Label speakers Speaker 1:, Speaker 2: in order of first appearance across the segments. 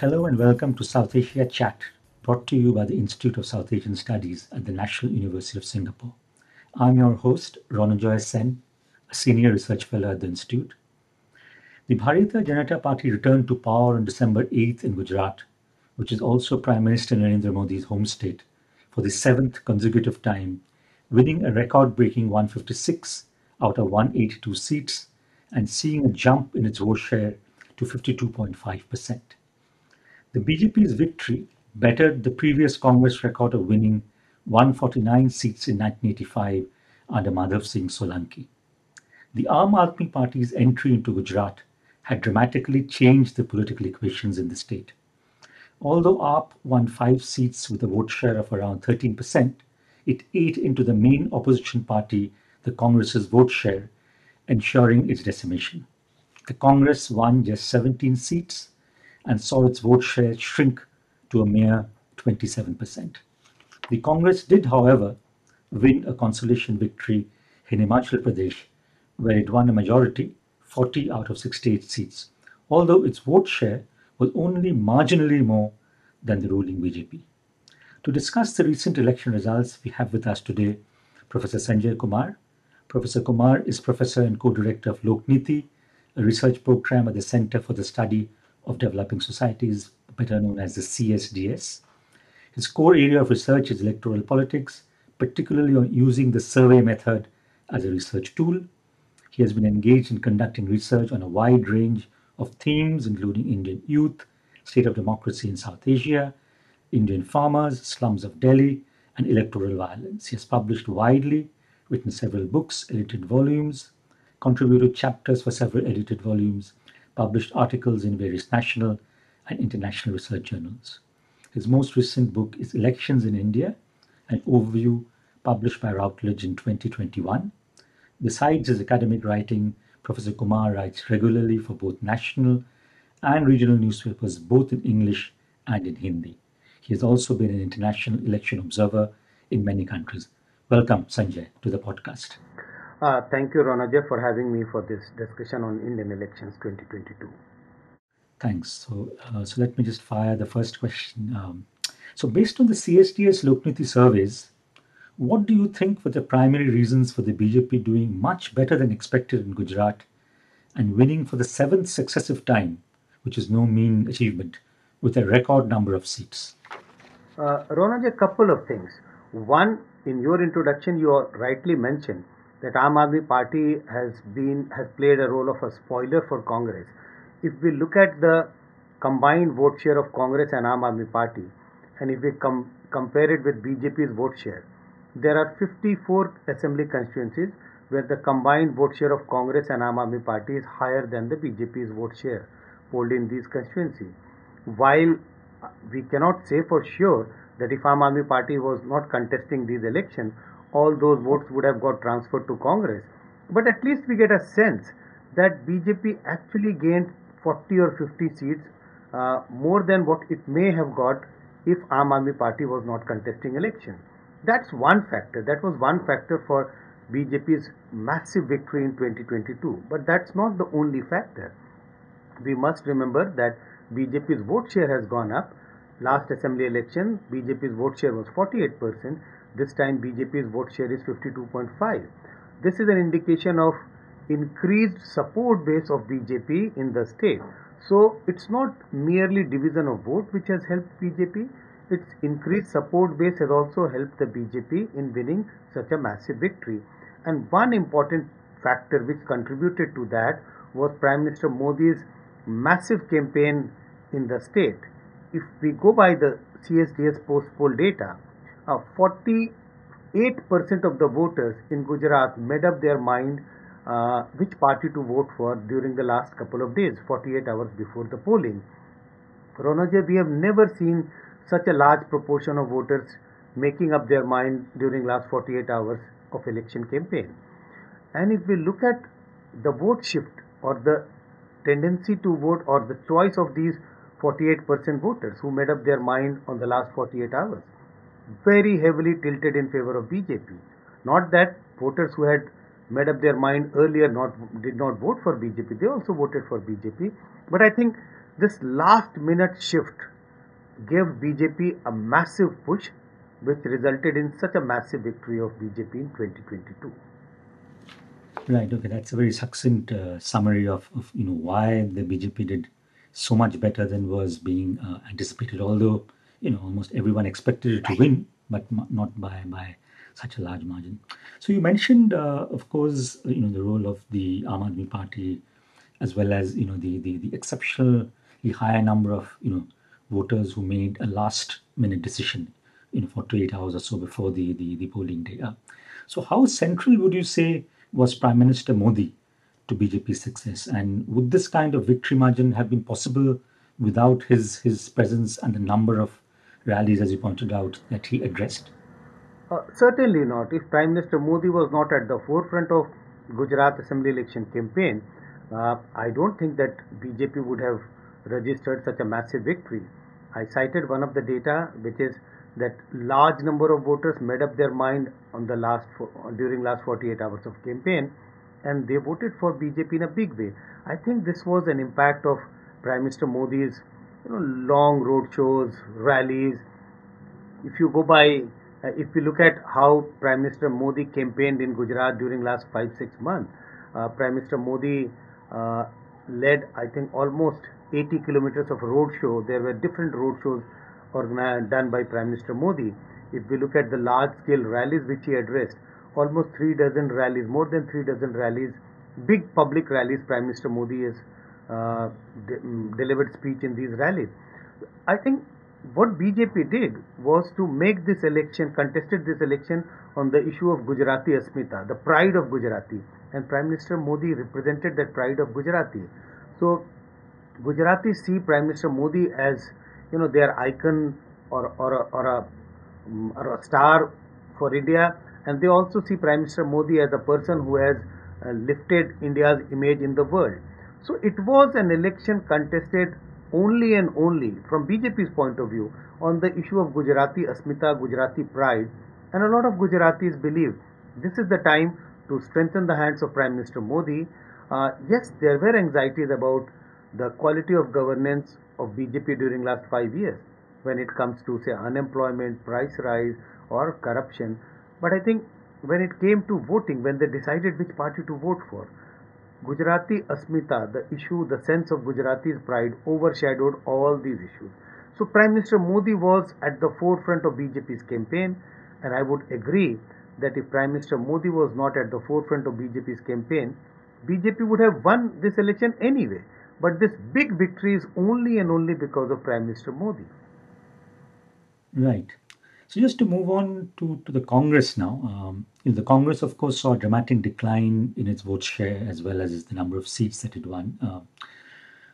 Speaker 1: Hello and welcome to South Asia Chat, brought to you by the Institute of South Asian Studies at the National University of Singapore. I'm your host, Ronojoy Sen, a senior research fellow at the Institute. The Bharatiya Janata Party returned to power on December 8th in Gujarat, which is also Prime Minister Narendra Modi's home state, for the seventh consecutive time, winning a record breaking 156 out of 182 seats and seeing a jump in its vote share to 52.5%. The BJP's victory bettered the previous Congress record of winning 149 seats in 1985 under Madhav Singh Solanki. The Aam Aadmi Party's entry into Gujarat had dramatically changed the political equations in the state. Although AAP won five seats with a vote share of around 13%, it ate into the main opposition party, the Congress's vote share, ensuring its decimation. The Congress won just 17 seats and saw its vote share shrink to a mere 27%. The Congress did, however, win a consolation victory in Himachal Pradesh, where it won a majority, 40 out of 68 seats, although its vote share was only marginally more than the ruling BJP. To discuss the recent election results, we have with us today Professor Sanjay Kumar. Professor Kumar is professor and co-director of Lokniti, a research program at the Center for the Study of Developing Societies, better known as the CSDS. His core area of research is electoral politics, particularly on using the survey method as a research tool. He has been engaged in conducting research on a wide range of themes, including Indian youth, state of democracy in South Asia, Indian farmers, slums of Delhi, and electoral violence. He has published widely, written several books, edited volumes, contributed chapters for several edited volumes, published articles in various national and international research journals. His most recent book is Elections in India, an overview published by Routledge in 2021. Besides his academic writing, Professor Kumar writes regularly for both national and regional newspapers, both in English and in Hindi. He has also been an international election observer in many countries. Welcome, Sanjay, to the podcast.
Speaker 2: Uh, thank you, Ronojoy, for having me for this discussion on Indian elections 2022.
Speaker 1: Thanks. So, uh, so let me just fire the first question. Um, so, based on the CSDS Lokniti surveys, what do you think were the primary reasons for the BJP doing much better than expected in Gujarat and winning for the seventh successive time, which is no mean achievement, with a record number of seats?
Speaker 2: Uh, Ronojoy, a couple of things. One, in your introduction, you rightly mentioned that Aam Aadmi Party has been has played a role of a spoiler for Congress. If we look at the combined vote share of Congress and Aam Aadmi Party, and if we com- compare it with BJP's vote share, there are 54 assembly constituencies where the combined vote share of Congress and Aam Aadmi Party is higher than the BJP's vote share polled in these constituencies. While we cannot say for sure that if Aam Aadmi Party was not contesting these elections, all those votes would have got transferred to Congress. But at least we get a sense that BJP actually gained 40 or 50 seats uh, more than what it may have got if Aam Aadmi Party was not contesting election. That's one factor. That was one factor for BJP's massive victory in 2022. But that's not the only factor. We must remember that BJP's vote share has gone up. Last assembly election, BJP's vote share was 48%. This time BJP's vote share is 52.5. This is an indication of increased support base of BJP in the state. So it's not merely division of vote which has helped BJP. Its increased support base has also helped the BJP in winning such a massive victory. And one important factor which contributed to that was Prime Minister Modi's massive campaign in the state. If we go by the CSDS post poll data, uh, 48% of the voters in Gujarat made up their mind uh, which party to vote for during the last couple of days, 48 hours before the polling. Ronojoy, we have never seen such a large proportion of voters making up their mind during last 48 hours of election campaign. And if we look at the vote shift or the tendency to vote or the choice of these 48% voters who made up their mind on the last 48 hours, very heavily tilted in favor of BJP. Not that voters who had made up their mind earlier not did not vote for BJP. They also voted for BJP. But I think this last minute shift gave BJP a massive push, which resulted in such a massive victory of BJP in 2022.
Speaker 1: Right. Okay, that's a very succinct uh, summary of, of you know why the BJP did so much better than was being uh, anticipated. Although you know almost everyone expected it to win, but not by by such a large margin. So you mentioned, uh, of course, you know the role of the Aam Aadmi Party, as well as you know the the, the exceptionally higher number of you know voters who made a last minute decision, you know, 48 hours or so before the the, the polling day. Uh, so how central would you say? was Prime Minister Modi to BJP's success? And would this kind of victory margin have been possible without his, his presence and the number of rallies, as you pointed out, that he addressed?
Speaker 2: Uh, certainly not. If Prime Minister Modi was not at the forefront of Gujarat Assembly election campaign, uh, I don't think that BJP would have registered such a massive victory. I cited one of the data, which is that large number of voters made up their mind on the last during last 48 hours of campaign and they voted for BJP in a big way. I think this was an impact of Prime Minister Modi's you know, long road shows, rallies. If you go by, uh, if you look at how Prime Minister Modi campaigned in Gujarat during last five six months, uh, Prime Minister Modi uh, led I think almost 80 kilometers of road show. There were different road shows organized, done by Prime Minister Modi. If we look at the large scale rallies which he addressed, almost three dozen rallies, more than three dozen rallies, big public rallies, Prime Minister Modi has uh, mm, delivered speech in these rallies. I think what BJP did was to make this election, contested this election on the issue of Gujarati Asmita, the pride of Gujarati. And Prime Minister Modi represented that pride of Gujarati. So Gujaratis see Prime Minister Modi as you know their icon or or a, or a, mm, or a star for India, and they also see Prime Minister Modi as a person who has uh, lifted India's image in the world. So it was an election contested only and only from BJP's point of view on the issue of Gujarati Asmita, Gujarati pride, and a lot of Gujaratis believe this is the time to strengthen the hands of Prime Minister Modi. Uh, yes, there were anxieties about the quality of governance of BJP during last five years when it comes to say unemployment, price rise or corruption. But I think when it came to voting, when they decided which party to vote for, Gujarati Asmita, the issue, the sense of Gujarati's pride overshadowed all these issues. So Prime Minister Modi was at the forefront of BJP's campaign and I would agree that if Prime Minister Modi was not at the forefront of BJP's campaign, BJP would have won this election anyway. But this big victory is only and only because of Prime Minister Modi.
Speaker 1: Right. So just to move on to, to the Congress now, um, the Congress, of course, saw a dramatic decline in its vote share as well as the number of seats that it won. Uh,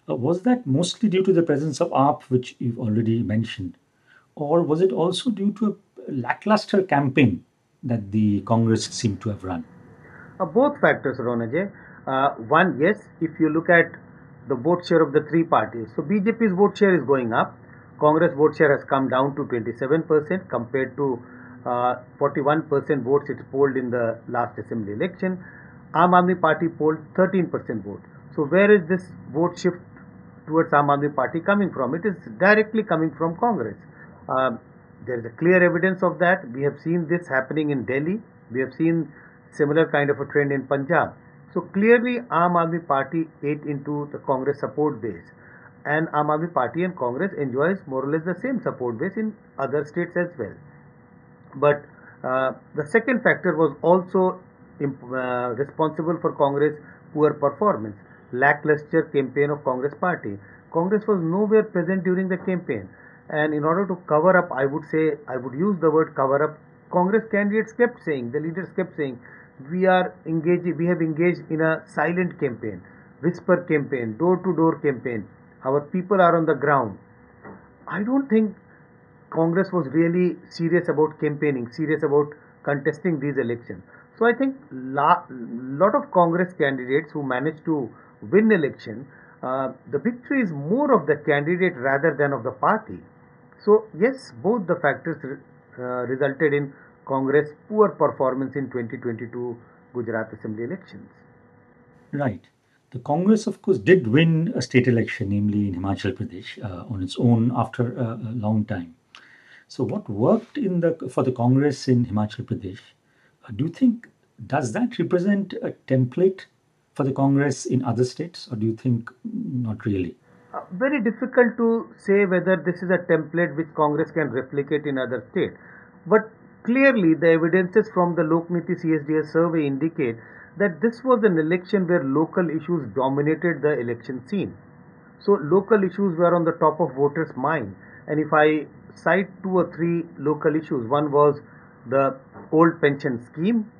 Speaker 1: uh, was that mostly due to the presence of AAP, which you've already mentioned, or was it also due to a lackluster campaign that the Congress seemed to have run?
Speaker 2: Uh, both factors, Ronojoy. Uh, one, yes, if you look at the vote share of the three parties. So BJP's vote share is going up. Congress vote share has come down to 27% compared to uh, 41% votes it polled in the last assembly election. Aam Aadmi Party polled 13% vote. So where is this vote shift towards Aam Aadmi Party coming from? It is directly coming from Congress. Um, there is a clear evidence of that. We have seen this happening in Delhi. We have seen similar kind of a trend in Punjab. So clearly, Aam Aadmi Party ate into the Congress support base, and Aam Party and Congress enjoys more or less the same support base in other states as well. But uh, the second factor was also imp- uh, responsible for Congress poor performance, lackluster campaign of Congress Party. Congress was nowhere present during the campaign, and in order to cover up, I would say I would use the word cover up. Congress candidates kept saying, the leaders kept saying, we are engaged we have engaged in a silent campaign whisper campaign door to door campaign our people are on the ground i don't think congress was really serious about campaigning serious about contesting these elections so i think la- lot of congress candidates who managed to win election uh, the victory is more of the candidate rather than of the party so yes both the factors uh, resulted in Congress poor performance in 2022 Gujarat Assembly elections.
Speaker 1: Right. The Congress, of course, did win a state election, namely in Himachal Pradesh, uh, on its own after a, a, long time. So, what worked in the for the Congress in Himachal Pradesh? Uh, do you think does that represent a template for the Congress in other states, or do you think not really?
Speaker 2: Uh, very difficult to say whether this is a template which Congress can replicate in other states. But clearly, the evidences from the Lokniti CSDS survey indicate that this was an election where local issues dominated the election scene. So, local issues were on the top of voters' mind. And if I cite two or three local issues, one was the old pension scheme,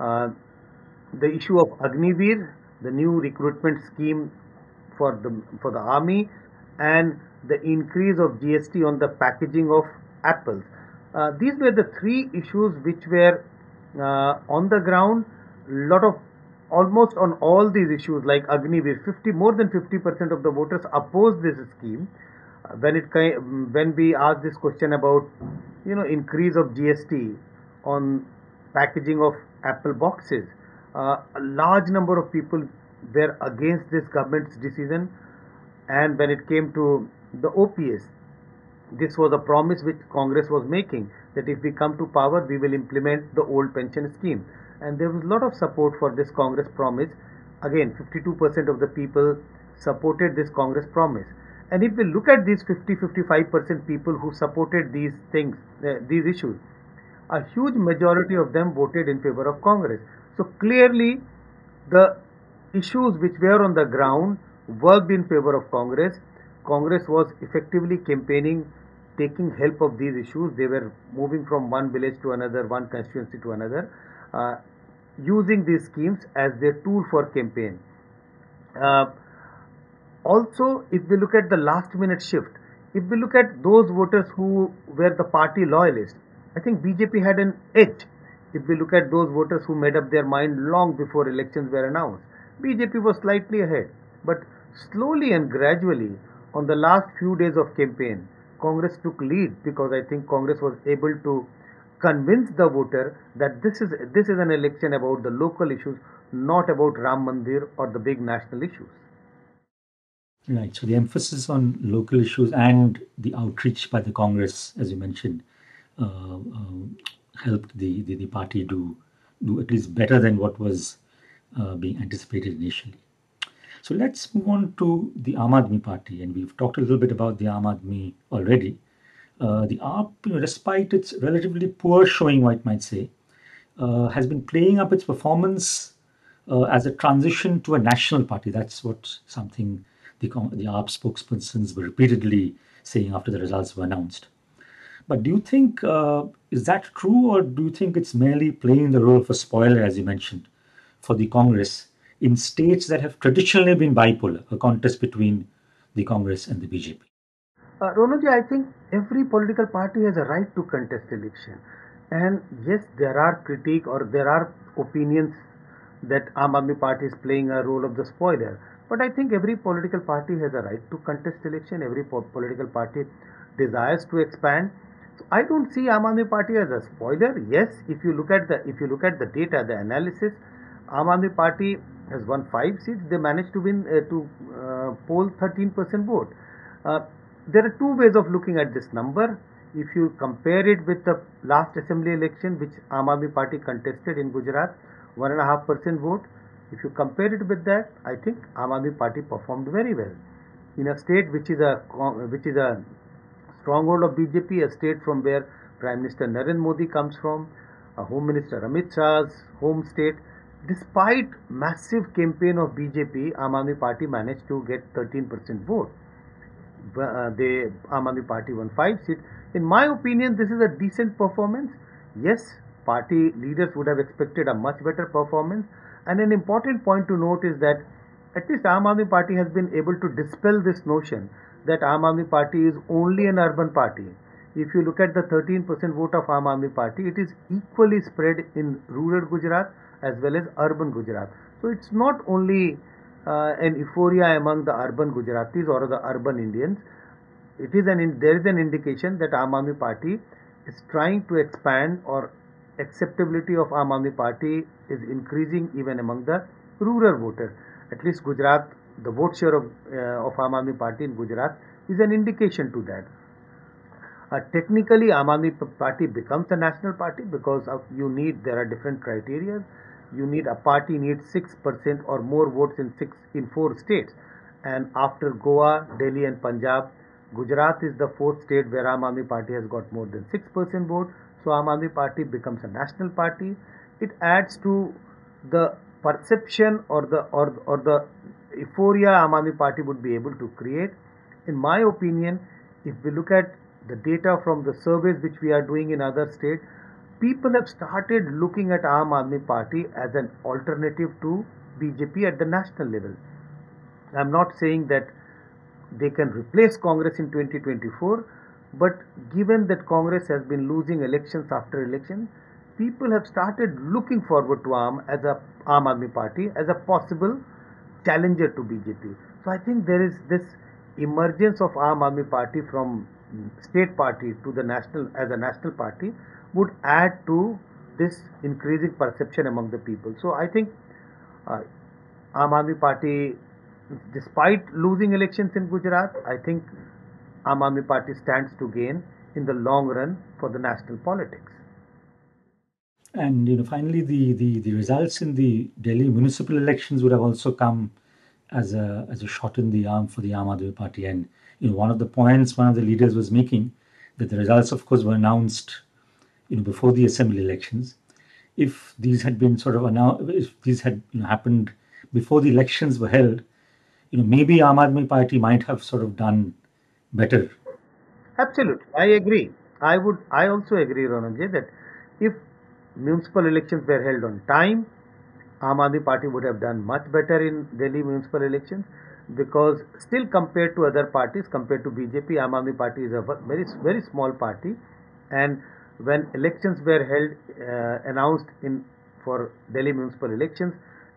Speaker 2: uh, the issue of Agnivir, the new recruitment scheme for the for the army, and the increase of GST on the packaging of apples. Uh, these were the three issues which were uh, on the ground. Lot of almost on all these issues like Agnivir, 50 more than 50 percent of the voters opposed this scheme. When it when we asked this question about you know increase of GST on packaging of apple boxes, uh, a large number of people were against this government's decision and when it came to the OPS this was a promise which Congress was making that if we come to power we will implement the old pension scheme and there was a lot of support for this Congress promise again 52% of the people supported this Congress promise and if we look at these 50 55% people who supported these things uh, these issues a huge majority of them voted in favor of Congress so clearly the issues which were on the ground worked in favor of Congress. Congress was effectively campaigning, taking help of these issues. They were moving from one village to another, one constituency to another, uh, using these schemes as their tool for campaign. Uh, also, if we look at the last minute shift, if we look at those voters who were the party loyalists, I think BJP had an edge. If we look at those voters who made up their mind long before elections were announced, BJP was slightly ahead, but slowly and gradually, on the last few days of campaign, Congress took lead because I think Congress was able to convince the voter that this is this is an election about the local issues, not about Ram Mandir or the big national issues.
Speaker 1: Right. So the emphasis on local issues and the outreach by the Congress, as you mentioned, uh, uh, helped the, the, the party do do at least better than what was uh, being anticipated initially. So let's move on to the Aam Aadmi Party, and we've talked a little bit about the Aam Aadmi already. Uh, the AAP, you know, despite its relatively poor showing, one might say, uh, has been playing up its performance uh, as a transition to a national party. That's what something the, the AAP spokespersons were repeatedly saying after the results were announced. But do you think, uh, is that true, or do you think it's merely playing the role of a spoiler, as you mentioned? for the Congress in states that have traditionally been bipolar, a contest between the Congress and the BJP?
Speaker 2: Uh, Ronojoy, I think every political party has a right to contest election. And yes, there are critique or there are opinions that Aam Aadmi Party is playing a role of the spoiler. But I think every political party has a right to contest election. Every po- political party desires to expand. So I don't see Aam Aadmi Party as a spoiler. Yes, if you look at the if you look at the data, the analysis, Aam Aadmi Party has won five seats. They managed to win uh, to uh, poll 13% vote. Uh, there are two ways of looking at this number. If you compare it with the last assembly election, which Aam Aadmi Party contested in Gujarat, one and a half percent vote. If you compare it with that, I think Aam Aadmi Party performed very well in a state which is a which is a stronghold of BJP, a state from where Prime Minister Narendra Modi comes from, a Home Minister Amit Shah's home state despite massive campaign of BJP, Aam Aadmi Party managed to get 13% vote. Uh, they Aam Party won five seats. In my opinion, this is a decent performance. Yes, party leaders would have expected a much better performance. And an important point to note is that at least Aam Party has been able to dispel this notion that Aam Party is only an urban party. If you look at the 13% vote of Aam Party, it is equally spread in rural Gujarat as well as urban Gujarat. So it's not only uh, an euphoria among the urban Gujaratis or the urban Indians. It is an there is an indication that Aam Aadmi Party is trying to expand or acceptability of Aam Aadmi Party is increasing even among the rural voters. at least Gujarat, the vote share of, uh, of Aam Aadmi Party in Gujarat is an indication to that. Uh, technically, Aam Aadmi Party becomes a national party because of, you need there are different criteria. You need a party needs six percent or more votes in six in four states, and after Goa, Delhi, and Punjab, Gujarat is the fourth state where Aam Aadmi Party has got more than six percent vote. So Aam Aadmi Party becomes a national party. It adds to the perception or the or, or the euphoria Aam Aadmi Party would be able to create. In my opinion, if we look at the data from the surveys which we are doing in other states, people have started looking at Aam Aadmi Party as an alternative to BJP at the national level. I'm not saying that they can replace Congress in 2024, but given that Congress has been losing elections after election, people have started looking forward to Aam as a Aam Aadmi Party as a possible challenger to BJP. So I think there is this emergence of Aam Aadmi Party from state party to the national as a national party would add to this increasing perception among the people. So I think uh, Aam Aadmi Party, despite losing elections in Gujarat, I think Aam Aadmi Party stands to gain in the long run for the national politics.
Speaker 1: And you know, finally, the, the, the results in the Delhi municipal elections would have also come as a as a shot in the arm for the Aam Aadmi Party. And you know, one of the points one of the leaders was making that the results, of course, were announced you know before the assembly elections. If these had been sort of announced, if these had you know, happened before the elections were held, you know, maybe Aam Aadmi Party might have sort of done better.
Speaker 2: Absolutely, I agree. I would, I also agree, Ronojoy, that if municipal elections were held on time, Aam Aadmi Party would have done much better in Delhi municipal elections because still compared to other parties, compared to BJP, Aam Aadmi Party is a very very small party, and when elections were held uh, announced in for Delhi municipal elections,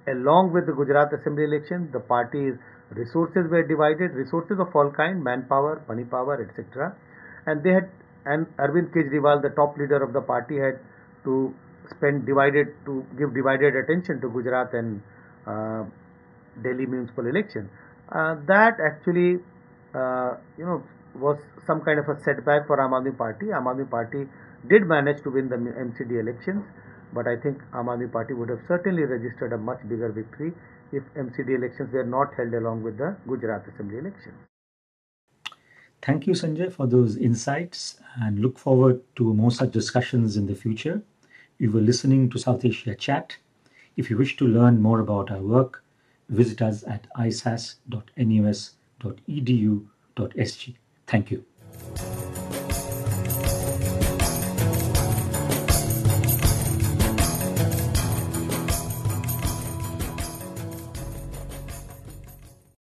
Speaker 2: along with the Gujarat Assembly election, the party's resources were divided, resources of all kind, manpower, money power, etc. And they had, and Arvind Kejriwal, the top leader of the party, had to spend divided to give divided attention to Gujarat and uh, Delhi municipal election. Uh, that actually, uh, you know, was some kind of a setback for Aam Aadmi Party. Aam Aadmi Party did manage to win the MCD elections, but I think Aam Aadmi Party would have certainly registered a much bigger victory if MCD elections were not held along with the Gujarat Assembly elections.
Speaker 1: Thank you, Sanjay, for those insights and look forward to more such discussions in the future. You were listening to South Asia Chat. If you wish to learn more about our work, visit us at isas.nus.edu.sg. Thank you.